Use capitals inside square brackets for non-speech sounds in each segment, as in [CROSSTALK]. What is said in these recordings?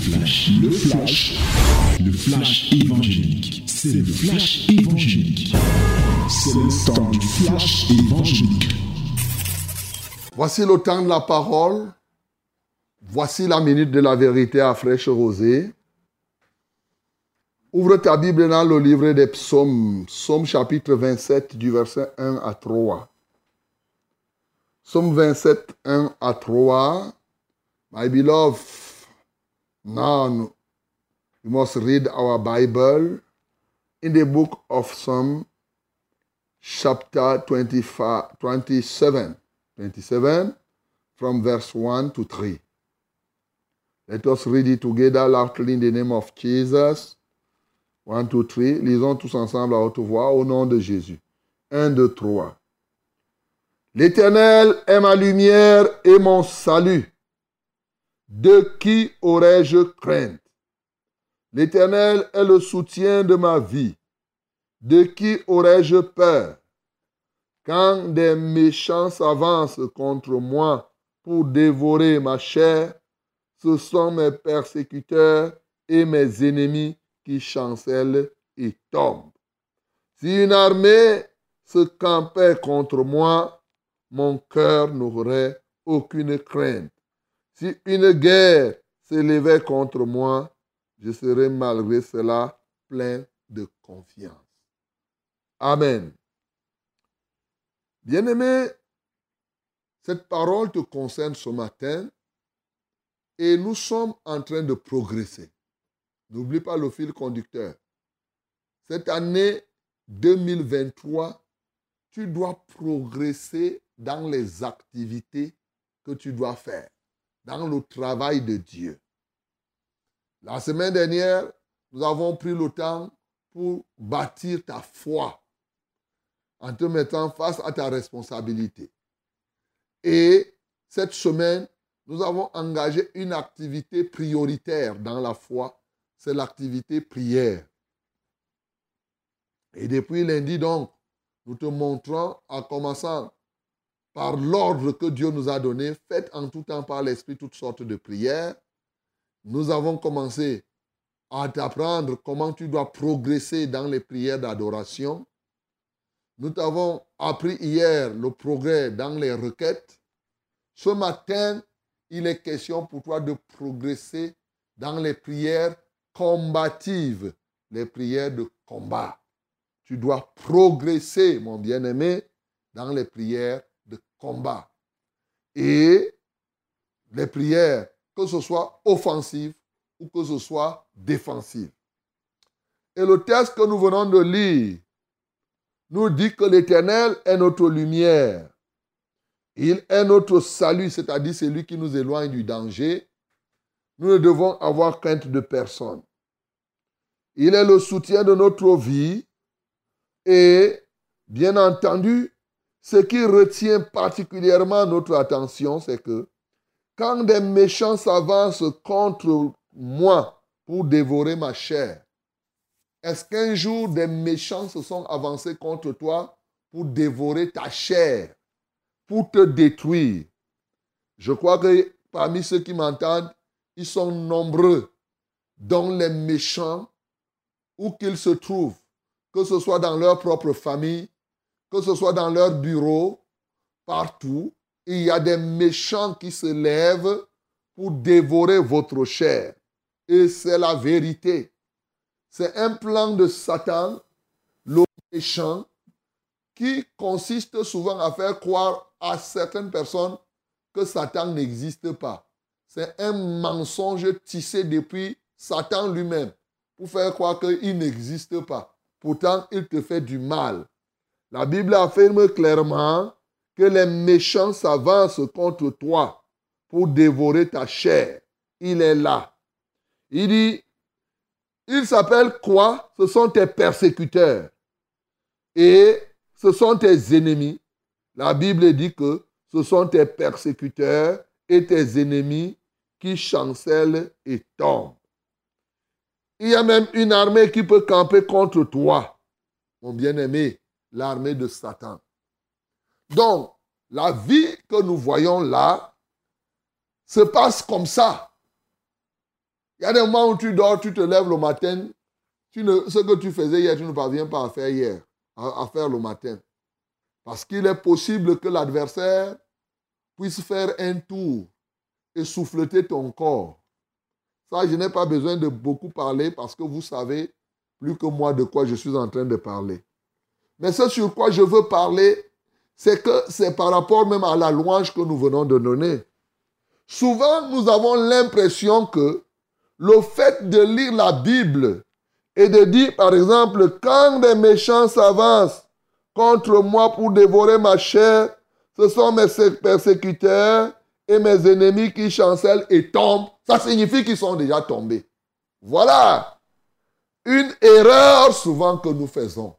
flash, le flash, le flash évangélique. C'est le flash évangélique. C'est le temps du flash évangélique. Voici le temps de la parole. Voici la minute de la vérité à fraîche rosée. Ouvre ta Bible dans le livre des psaumes, psaume chapitre 27 du verset 1 à 3. Psaume 27, 1 à 3. My beloved, now we must read our Bible in the book of Psalm, chapter 25, 27. 27, from verse 1 to 3. Let us read it together loudly in the name of Jesus. 1, 2, 3. Lisons tous ensemble à haute voix au nom de Jésus. 1, 2, 3. L'Éternel est ma lumière et mon salut. De qui aurais-je crainte? L'Éternel est le soutien de ma vie. De qui aurais-je peur? Quand des méchants s'avancent contre moi pour dévorer ma chair, ce sont mes persécuteurs et mes ennemis qui chancellent et tombent. Si une armée se campait contre moi, mon cœur n'aurait aucune crainte. Si une guerre s'élevait contre moi, je serais malgré cela plein de confiance. Amen. Bien-aimé, cette parole te concerne ce matin et nous sommes en train de progresser. N'oublie pas le fil conducteur. Cette année 2023, tu dois progresser dans les activités que tu dois faire dans le travail de Dieu. La semaine dernière, nous avons pris le temps pour bâtir ta foi en te mettant face à ta responsabilité. Et cette semaine, nous avons engagé une activité prioritaire dans la foi, c'est l'activité prière. Et depuis lundi, donc, nous te montrons, en commençant par l'ordre que Dieu nous a donné, faites en tout temps par l'Esprit toutes sortes de prières. Nous avons commencé à t'apprendre comment tu dois progresser dans les prières d'adoration. Nous t'avons appris hier le progrès dans les requêtes. Ce matin, il est question pour toi de progresser dans les prières combatives, les prières de combat. Tu dois progresser, mon bien-aimé, dans les prières combat. Et les prières, que ce soit offensives ou que ce soit défensives. Et le texte que nous venons de lire nous dit que l'Éternel est notre lumière. Il est notre salut, c'est-à-dire celui qui nous éloigne du danger. Nous ne devons avoir crainte de personne. Il est le soutien de notre vie et, bien entendu, ce qui retient particulièrement notre attention, c'est que quand des méchants s'avancent contre moi pour dévorer ma chair, est-ce qu'un jour des méchants se sont avancés contre toi pour dévorer ta chair, pour te détruire? Je crois que parmi ceux qui m'entendent, ils sont nombreux, dont les méchants, où qu'ils se trouvent, que ce soit dans leur propre famille, que ce soit dans leur bureau, partout, il y a des méchants qui se lèvent pour dévorer votre chair. Et c'est la vérité. C'est un plan de Satan, le méchant, qui consiste souvent à faire croire à certaines personnes que Satan n'existe pas. C'est un mensonge tissé depuis Satan lui-même pour faire croire qu'il n'existe pas. Pourtant, il te fait du mal. La Bible affirme clairement que les méchants s'avancent contre toi pour dévorer ta chair. Il est là. Il dit, il s'appelle quoi? Ce sont tes persécuteurs. Et ce sont tes ennemis. La Bible dit que ce sont tes persécuteurs et tes ennemis qui chancellent et tombent. Il y a même une armée qui peut camper contre toi, mon bien-aimé l'armée de Satan. Donc, la vie que nous voyons là se passe comme ça. Il y a des moments où tu dors, tu te lèves le matin, tu ne, ce que tu faisais hier, tu ne parviens pas à faire hier, à, faire le matin. Parce qu'il est possible que l'adversaire puisse faire un tour et souffleter ton corps. Ça, je n'ai pas besoin de beaucoup parler parce que vous savez plus que moi de quoi je suis en train de parler. Mais ce sur quoi je veux parler, c'est que c'est par rapport même à la louange que nous venons de donner. Souvent, nous avons l'impression que le fait de lire la Bible et de dire, par exemple, quand des méchants s'avancent contre moi pour dévorer ma chair, ce sont mes persécuteurs et mes ennemis qui chancellent et tombent. Ça signifie qu'ils sont déjà tombés. Voilà une erreur souvent que nous faisons.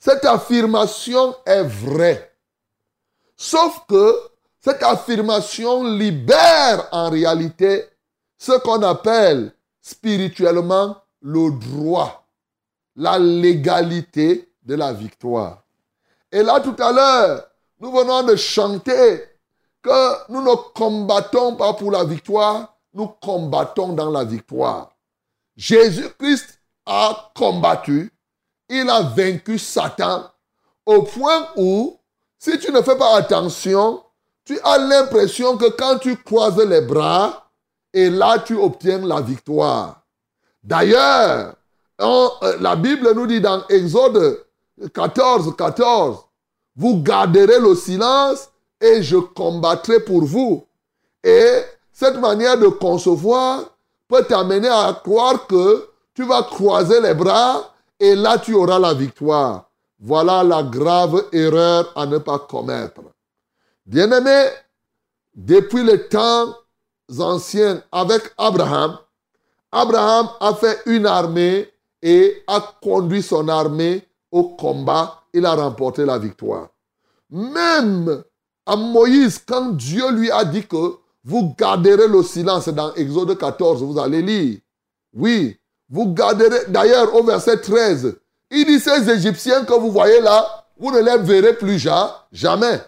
Cette affirmation est vraie. Sauf que cette affirmation libère en réalité ce qu'on appelle spirituellement le droit, la légalité de la victoire. Et là, tout à l'heure, nous venons de chanter que nous ne combattons pas pour la victoire, nous combattons dans la victoire. Jésus-Christ a combattu, il a vaincu Satan au point où, si tu ne fais pas attention, tu as l'impression que quand tu croises les bras, et là tu obtiens la victoire. D'ailleurs, euh, la Bible nous dit dans Exode 14, 14, vous garderez le silence et je combattrai pour vous. Et cette manière de concevoir peut t'amener à croire que tu vas croiser les bras et là tu auras la victoire. Voilà la grave erreur à ne pas commettre. Bien-aimé, depuis les temps anciens avec Abraham, Abraham a fait une armée et a conduit son armée au combat. Il a remporté la victoire. Même à Moïse, quand Dieu lui a dit que vous garderez le silence dans Exode 14, vous allez lire. Oui, vous garderez, d'ailleurs au verset 13, il dit ces Égyptiens que vous voyez là, vous ne les verrez plus jamais.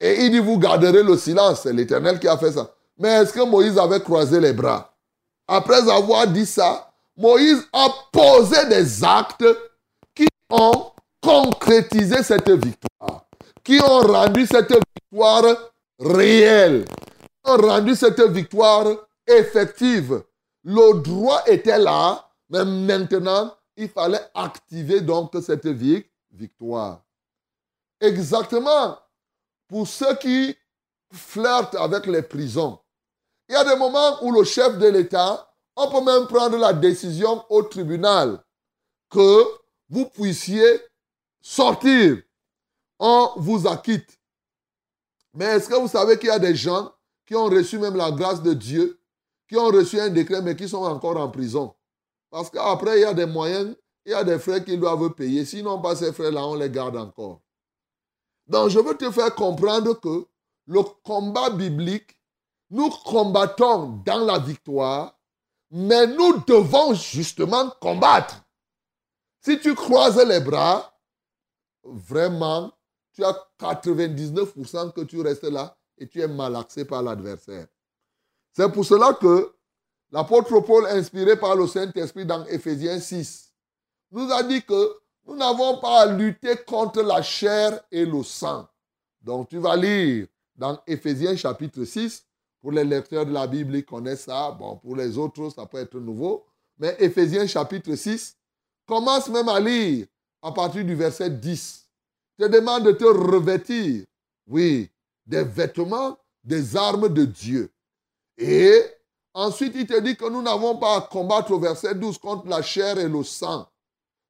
Et il dit vous garderez le silence. C'est l'Éternel qui a fait ça. Mais est-ce que Moïse avait croisé les bras? Après avoir dit ça, Moïse a posé des actes qui ont concrétisé cette victoire, qui ont rendu cette victoire réelle, qui ont rendu cette victoire effective. Le droit était là, mais maintenant, il fallait activer donc cette victoire. Exactement. Pour ceux qui flirtent avec les prisons, il y a des moments où le chef de l'État, on peut même prendre la décision au tribunal que vous puissiez sortir. On vous acquitte. Mais est-ce que vous savez qu'il y a des gens qui ont reçu même la grâce de Dieu, qui ont reçu un décret, mais qui sont encore en prison? Parce qu'après, il y a des moyens, il y a des frais qu'ils doivent payer. Sinon, pas ces frais-là, on les garde encore. Donc, je veux te faire comprendre que le combat biblique nous combattons dans la victoire, mais nous devons justement combattre. Si tu croises les bras, vraiment, tu as 99% que tu restes là et tu es malaxé par l'adversaire. C'est pour cela que l'apôtre Paul, inspiré par le Saint-Esprit dans Éphésiens 6, nous a dit que nous n'avons pas à lutter contre la chair et le sang. Donc tu vas lire dans Éphésiens chapitre 6, pour les lecteurs de la Bible, ils connaissent ça. Bon, pour les autres, ça peut être nouveau. Mais Éphésiens chapitre 6 commence même à lire à partir du verset 10. Te demande de te revêtir, oui, des vêtements, des armes de Dieu. Et ensuite, il te dit que nous n'avons pas à combattre au verset 12 contre la chair et le sang.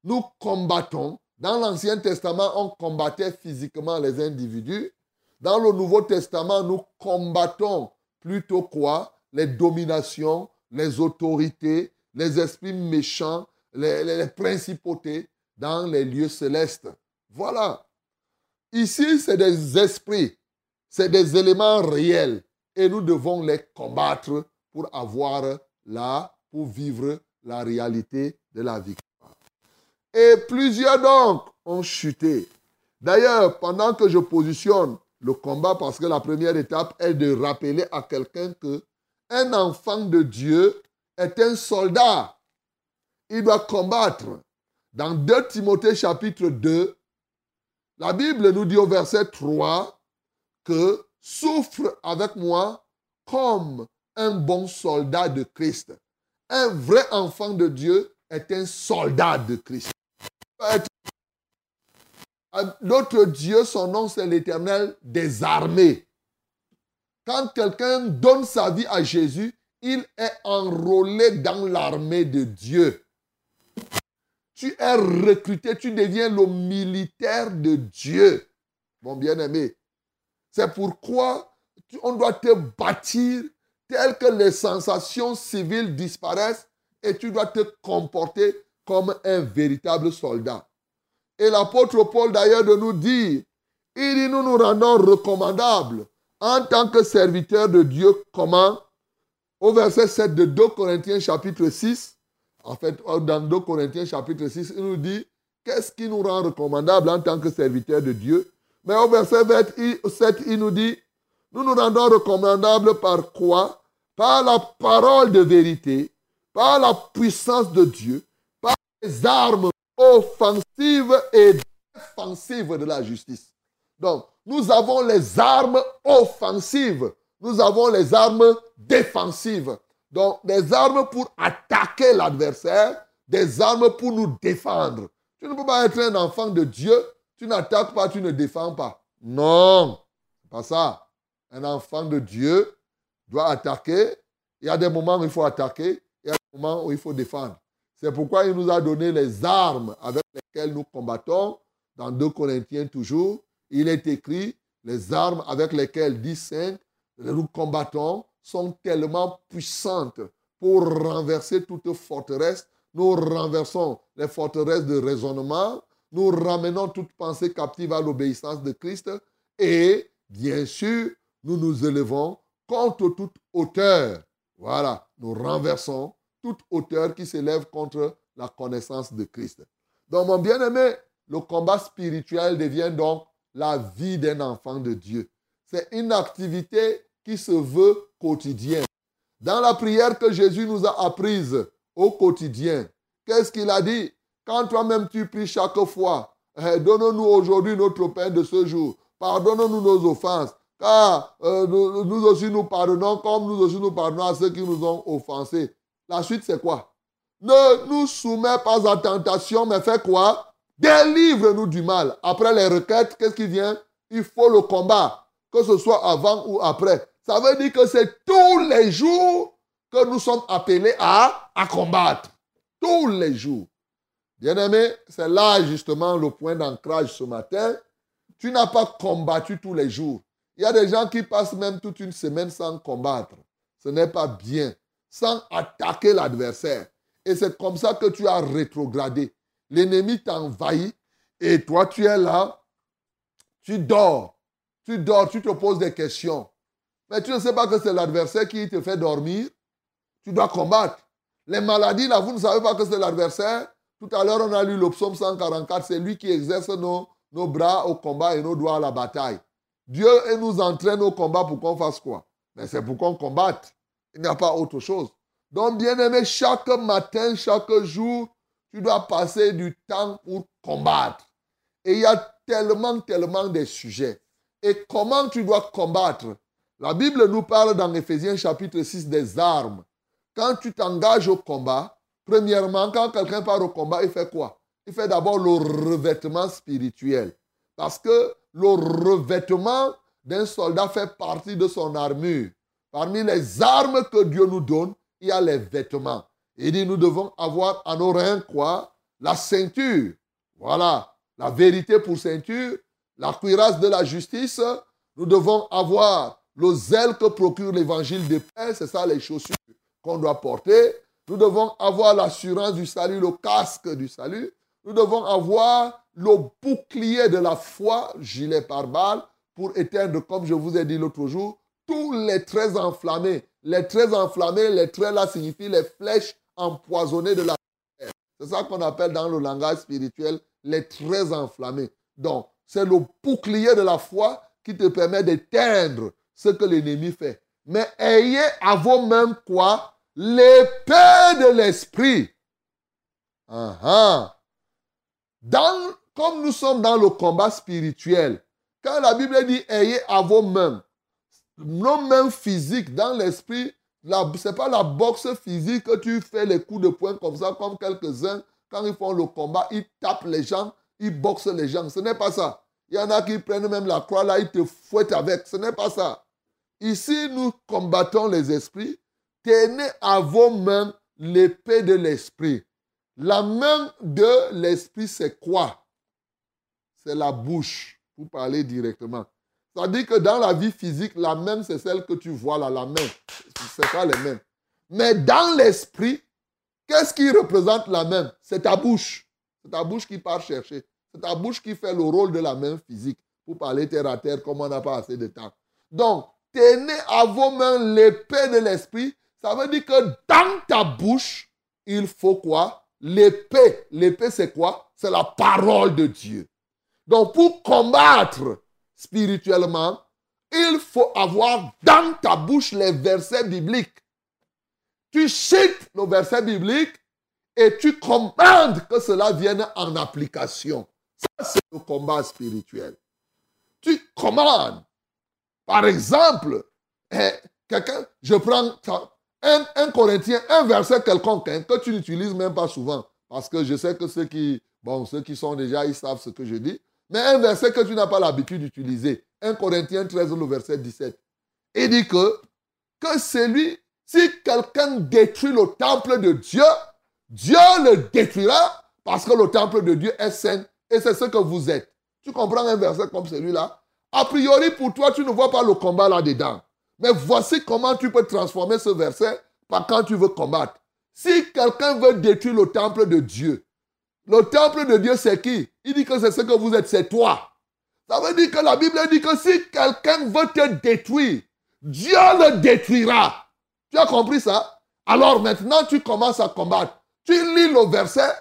Nous combattons. Dans l'Ancien Testament, on combattait physiquement les individus. Dans le Nouveau Testament, nous combattons plutôt quoi? Les dominations, les autorités, les esprits méchants, les, principautés dans les lieux célestes. Voilà. Ici, c'est des esprits, c'est des éléments réels et nous devons les combattre pour avoir là, pour vivre la réalité de la victoire. Et plusieurs donc ont chuté. D'ailleurs, pendant que je positionne le combat parce que la première étape est de rappeler à quelqu'un que un enfant de Dieu est un soldat. Il doit combattre. Dans 2 Timothée chapitre 2, la Bible nous dit au verset 3 que souffre avec moi comme un bon soldat de Christ. Un vrai enfant de Dieu est un soldat de Christ. Notre Dieu, son nom, c'est l'éternel des armées. Quand quelqu'un donne sa vie à Jésus, il est enrôlé dans l'armée de Dieu. Tu es recruté, tu deviens le militaire de Dieu. Mon bien-aimé, c'est pourquoi on doit te bâtir tel que les sensations civiles disparaissent et tu dois te comporter comme un véritable soldat. Et l'apôtre Paul d'ailleurs de nous dire, il dit nous nous rendons recommandables en tant que serviteurs de Dieu. Comment? Au verset 7 de 2 Corinthiens chapitre 6, en fait, dans 2 Corinthiens chapitre 6, il nous dit, qu'est-ce qui nous rend recommandables en tant que serviteurs de Dieu? Mais au verset 7, il nous dit, nous nous rendons recommandables par quoi? Par la parole de vérité, par la puissance de Dieu, par les armes offensive et défensive de la justice. Donc, nous avons les armes offensives. Nous avons les armes défensives. Donc, des armes pour attaquer l'adversaire, des armes pour nous défendre. Tu ne peux pas être un enfant de Dieu, tu n'attaques pas, tu ne défends pas. Non, c'est pas ça. Un enfant de Dieu doit attaquer. Il y a des moments où il faut attaquer, il y a des moments où il faut défendre. C'est pourquoi il nous a donné les armes avec lesquelles nous combattons. Dans 2 Corinthiens toujours, il est écrit, les armes avec lesquelles, dit 5, nous combattons sont tellement puissantes pour renverser toute forteresse. Nous renversons les forteresses de raisonnement. Nous ramenons toute pensée captive à l'obéissance de Christ. Et, bien sûr, nous nous élevons contre toute hauteur. Voilà, nous renversons toute hauteur qui s'élève contre la connaissance de Christ. Donc, mon bien-aimé, le combat spirituel devient donc la vie d'un enfant de Dieu. C'est une activité qui se veut quotidienne. Dans la prière que Jésus nous a apprise au quotidien, qu'est-ce qu'il a dit? Quand toi-même tu pries chaque fois, eh, donne-nous aujourd'hui notre pain de ce jour, pardonne-nous nos offenses, car euh, nous aussi nous pardonnons comme nous aussi nous pardonnons à ceux qui nous ont offensés. La suite, c'est quoi? Ne nous soumets pas à tentation, mais fais quoi? Délivre-nous du mal. Après les requêtes, qu'est-ce qui vient? Il faut le combat, que ce soit avant ou après. Ça veut dire que c'est tous les jours que nous sommes appelés à, à combattre. Tous les jours. Bien-aimé, c'est là justement le point d'ancrage ce matin. Tu n'as pas combattu tous les jours. Il y a des gens qui passent même toute une semaine sans combattre. Ce n'est pas bien sans attaquer l'adversaire. Et c'est comme ça que tu as rétrogradé. L'ennemi t'envahit et toi tu es là, tu dors, tu dors, tu te poses des questions. Mais tu ne sais pas que c'est l'adversaire qui te fait dormir. Tu dois combattre. Les maladies, là, vous ne savez pas que c'est l'adversaire. Tout à l'heure, on a lu le psaume 144. C'est lui qui exerce nos, nos bras au combat et nos doigts à la bataille. Dieu nous entraîne au combat pour qu'on fasse quoi? Mais c'est pour qu'on combatte. Il n'y a pas autre chose. Donc, bien aimé, chaque matin, chaque jour, tu dois passer du temps pour combattre. Et il y a tellement, tellement de sujets. Et comment tu dois combattre? La Bible nous parle dans Ephésiens chapitre 6 des armes. Quand tu t'engages au combat, premièrement, quand quelqu'un part au combat, il fait quoi? Il fait d'abord le revêtement spirituel. Parce que le revêtement d'un soldat fait partie de son armure. Parmi les armes que Dieu nous donne, il y a les vêtements. Il dit, nous devons avoir à nos reins quoi? La ceinture. Voilà. La vérité pour ceinture. La cuirasse de la justice. Nous devons avoir le zèle que procure l'évangile de paix. C'est ça les chaussures qu'on doit porter. Nous devons avoir l'assurance du salut, le casque du salut. Nous devons avoir le bouclier de la foi, gilet par balle, pour éteindre, comme je vous ai dit l'autre jour, tous les traits enflammés. Les traits enflammés, les traits là signifient les flèches empoisonnées de la terre. C'est ça qu'on appelle dans le langage spirituel les traits enflammés. Donc, c'est le bouclier de la foi qui te permet d'éteindre ce que l'ennemi fait. Mais ayez à vos mains quoi? L'épée de l'esprit. Ah, ah. Dans, comme nous sommes dans le combat spirituel, quand la Bible dit ayez à vos mains, nos mains physiques dans l'esprit, ce n'est pas la boxe physique que tu fais les coups de poing comme ça, comme quelques-uns, quand ils font le combat, ils tapent les gens, ils boxent les gens. Ce n'est pas ça. Il y en a qui prennent même la croix là, ils te fouettent avec. Ce n'est pas ça. Ici, nous combattons les esprits. Tenez à vos mains l'épée de l'esprit. La main de l'esprit, c'est quoi? C'est la bouche, pour parler directement. Ça dit que dans la vie physique, la main, c'est celle que tu vois là, la main. Ce pas les mêmes. Mais dans l'esprit, qu'est-ce qui représente la main C'est ta bouche. C'est ta bouche qui part chercher. C'est ta bouche qui fait le rôle de la main physique. Pour parler terre à terre, comme on n'a pas assez de temps. Donc, tenez à vos mains l'épée de l'esprit. Ça veut dire que dans ta bouche, il faut quoi? L'épée. L'épée, c'est quoi? C'est la parole de Dieu. Donc, pour combattre spirituellement, il faut avoir dans ta bouche les versets bibliques. Tu cites le verset biblique et tu commandes que cela vienne en application. Ça, c'est le combat spirituel. Tu commandes. Par exemple, eh, je prends un, un, Corinthien, un verset quelconque hein, que tu n'utilises même pas souvent. Parce que je sais que ceux qui, bon, ceux qui sont déjà, ils savent ce que je dis. Mais un verset que tu n'as pas l'habitude d'utiliser. 1 Corinthiens 13, le verset 17. Il dit que, que celui, si quelqu'un détruit le temple de Dieu, Dieu le détruira parce que le temple de Dieu est saint et c'est ce que vous êtes. Tu comprends un verset comme celui-là? A priori, pour toi, tu ne vois pas le combat là-dedans. Mais voici comment tu peux transformer ce verset par quand tu veux combattre. Si quelqu'un veut détruire le temple de Dieu, le temple de Dieu, c'est qui? Il dit que c'est ce que vous êtes, c'est toi. Ça veut dire que la Bible dit que si quelqu'un veut te détruire, Dieu le détruira. Tu as compris ça? Alors maintenant, tu commences à combattre. Tu lis le verset,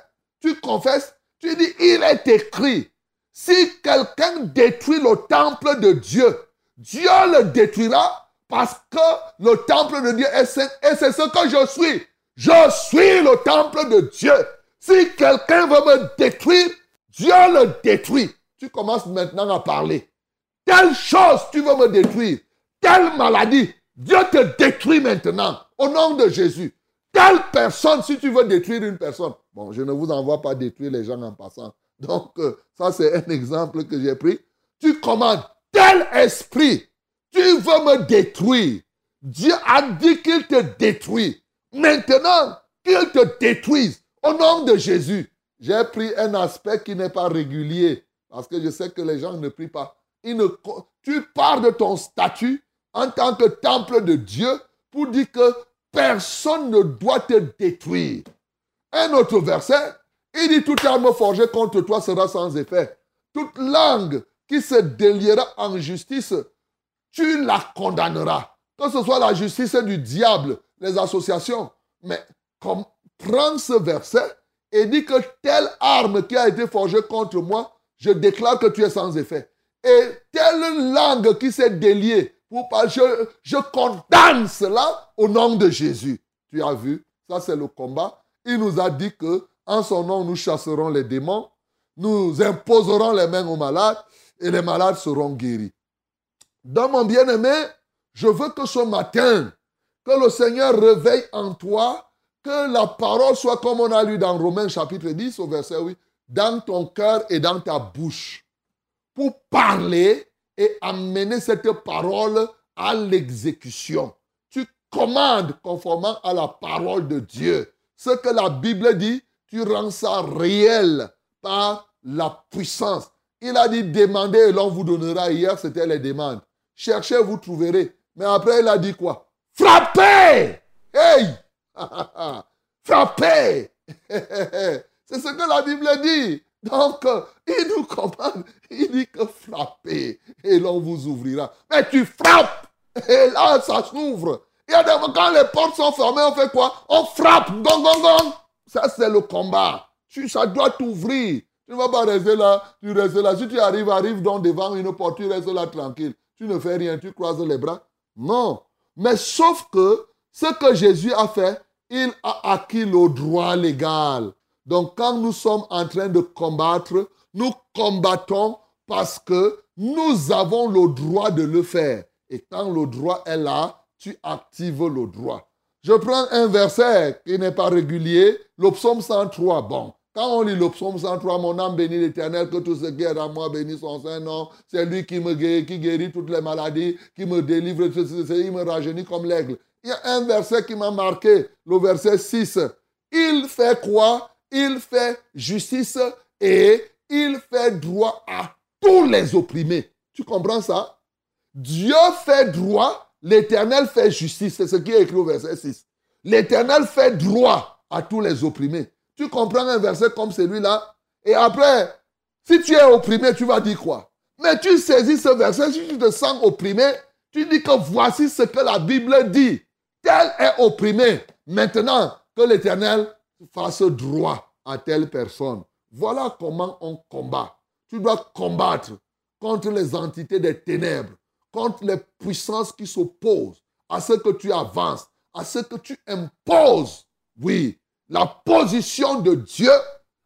tu confesses, tu dis, il est écrit, si quelqu'un détruit le temple de Dieu, Dieu le détruira parce que le temple de Dieu est saint et c'est ce que je suis. Je suis le temple de Dieu. Si quelqu'un veut me détruire, Dieu le détruit. Tu commences maintenant à parler. Telle chose tu veux me détruire. Telle maladie. Dieu te détruit maintenant. Au nom de Jésus. Telle personne, si tu veux détruire une personne. Bon, je ne vous envoie pas détruire les gens en passant. Donc, euh, ça, c'est un exemple que j'ai pris. Tu commandes. Tel esprit, tu veux me détruire. Dieu a dit qu'il te détruit. Maintenant, qu'il te détruise. Au nom de Jésus, j'ai pris un aspect qui n'est pas régulier parce que je sais que les gens ne prient pas. tu pars de ton statut en tant que temple de Dieu pour dire que personne ne doit te détruire. Un autre verset, il dit toute arme forgée contre toi sera sans effet. Toute langue qui se déliera en justice, tu la condamneras. Que ce soit la justice du diable, les associations. Mais comme prends ce verset et dit que telle arme qui a été forgée contre moi, je déclare que tu es sans effet. Et telle langue qui s'est déliée, pour pas, je, je condamne cela au nom de Jésus. Tu as vu, ça c'est le combat. Il nous a dit que en son nom nous chasserons les démons, nous imposerons les mains aux malades et les malades seront guéris. Dans mon bien-aimé, je veux que ce matin, que le Seigneur réveille en toi que la parole soit comme on a lu dans Romains chapitre 10 au verset 8, dans ton cœur et dans ta bouche, pour parler et amener cette parole à l'exécution. Tu commandes conformément à la parole de Dieu. Ce que la Bible dit, tu rends ça réel par la puissance. Il a dit demandez et l'on vous donnera. Hier, c'était les demandes. Cherchez, vous trouverez. Mais après, il a dit quoi? Frappez Hey [LAUGHS] Frappez [LAUGHS] C'est ce que la Bible dit. Donc, il nous commande, il dit que frappez et l'on vous ouvrira. Mais tu frappes et là, ça s'ouvre. Des quand les portes sont fermées, on fait quoi? On frappe, gong. Ça, c'est le combat. Ça doit t'ouvrir. Tu ne vas pas rester là, tu restes là. Si tu arrives, arrive donc devant une porte, tu restes là tranquille. Tu ne fais rien, tu croises les bras. Non. Mais sauf que ce que Jésus a fait, il a acquis le droit légal. Donc quand nous sommes en train de combattre, nous combattons parce que nous avons le droit de le faire. Et quand le droit est là, tu actives le droit. Je prends un verset qui n'est pas régulier, le psaume 103. Bon, quand on lit le psaume 103, mon âme bénit l'éternel, que tout ce qui est en moi bénit son Saint-Nom. C'est lui qui me guérit, qui guérit toutes les maladies, qui me délivre, il me rajeunit comme l'aigle. Il y a un verset qui m'a marqué, le verset 6. Il fait quoi? Il fait justice et il fait droit à tous les opprimés. Tu comprends ça? Dieu fait droit, l'Éternel fait justice. C'est ce qui est écrit au verset 6. L'Éternel fait droit à tous les opprimés. Tu comprends un verset comme celui-là? Et après, si tu es opprimé, tu vas dire quoi? Mais tu saisis ce verset, si tu te sens opprimé, tu dis que voici ce que la Bible dit. Tel est opprimé. Maintenant, que l'Éternel fasse droit à telle personne. Voilà comment on combat. Tu dois combattre contre les entités des ténèbres, contre les puissances qui s'opposent à ce que tu avances, à ce que tu imposes. Oui, la position de Dieu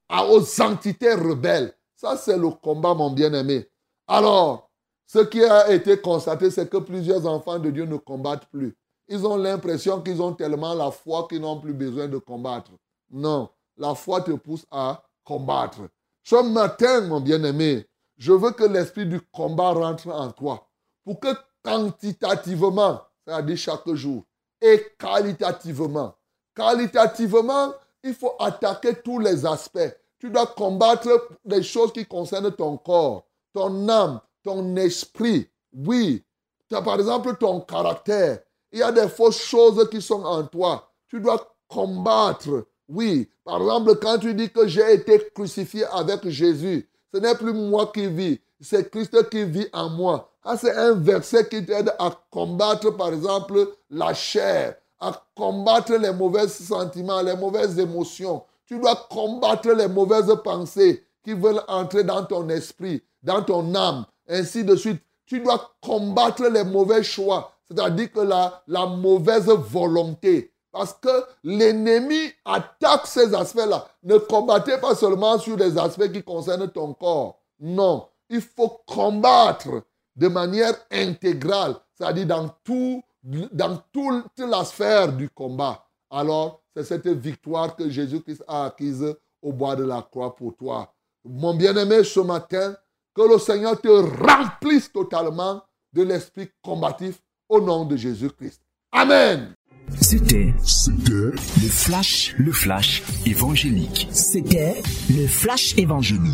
aux entités rebelles. Ça, c'est le combat, mon bien-aimé. Alors, ce qui a été constaté, c'est que plusieurs enfants de Dieu ne combattent plus. Ils ont l'impression qu'ils ont tellement la foi qu'ils n'ont plus besoin de combattre. Non, la foi te pousse à combattre. Ce matin, mon bien-aimé, je veux que l'esprit du combat rentre en toi pour que quantitativement, c'est-à-dire chaque jour, et qualitativement, qualitativement, il faut attaquer tous les aspects. Tu dois combattre les choses qui concernent ton corps, ton âme, ton esprit. Oui, tu as par exemple ton caractère, il y a des fausses choses qui sont en toi. Tu dois combattre. Oui, par exemple, quand tu dis que j'ai été crucifié avec Jésus, ce n'est plus moi qui vis, c'est Christ qui vit en moi. Ah, c'est un verset qui t'aide à combattre, par exemple, la chair, à combattre les mauvais sentiments, les mauvaises émotions. Tu dois combattre les mauvaises pensées qui veulent entrer dans ton esprit, dans ton âme, ainsi de suite. Tu dois combattre les mauvais choix c'est-à-dire que la, la mauvaise volonté. Parce que l'ennemi attaque ces aspects-là. Ne combattez pas seulement sur les aspects qui concernent ton corps. Non, il faut combattre de manière intégrale, c'est-à-dire dans, tout, dans toute la sphère du combat. Alors, c'est cette victoire que Jésus-Christ a acquise au bois de la croix pour toi. Mon bien-aimé, ce matin, que le Seigneur te remplisse totalement de l'esprit combatif au nom de Jésus-Christ. Amen. C'était le flash, le flash évangélique. C'était le flash évangélique.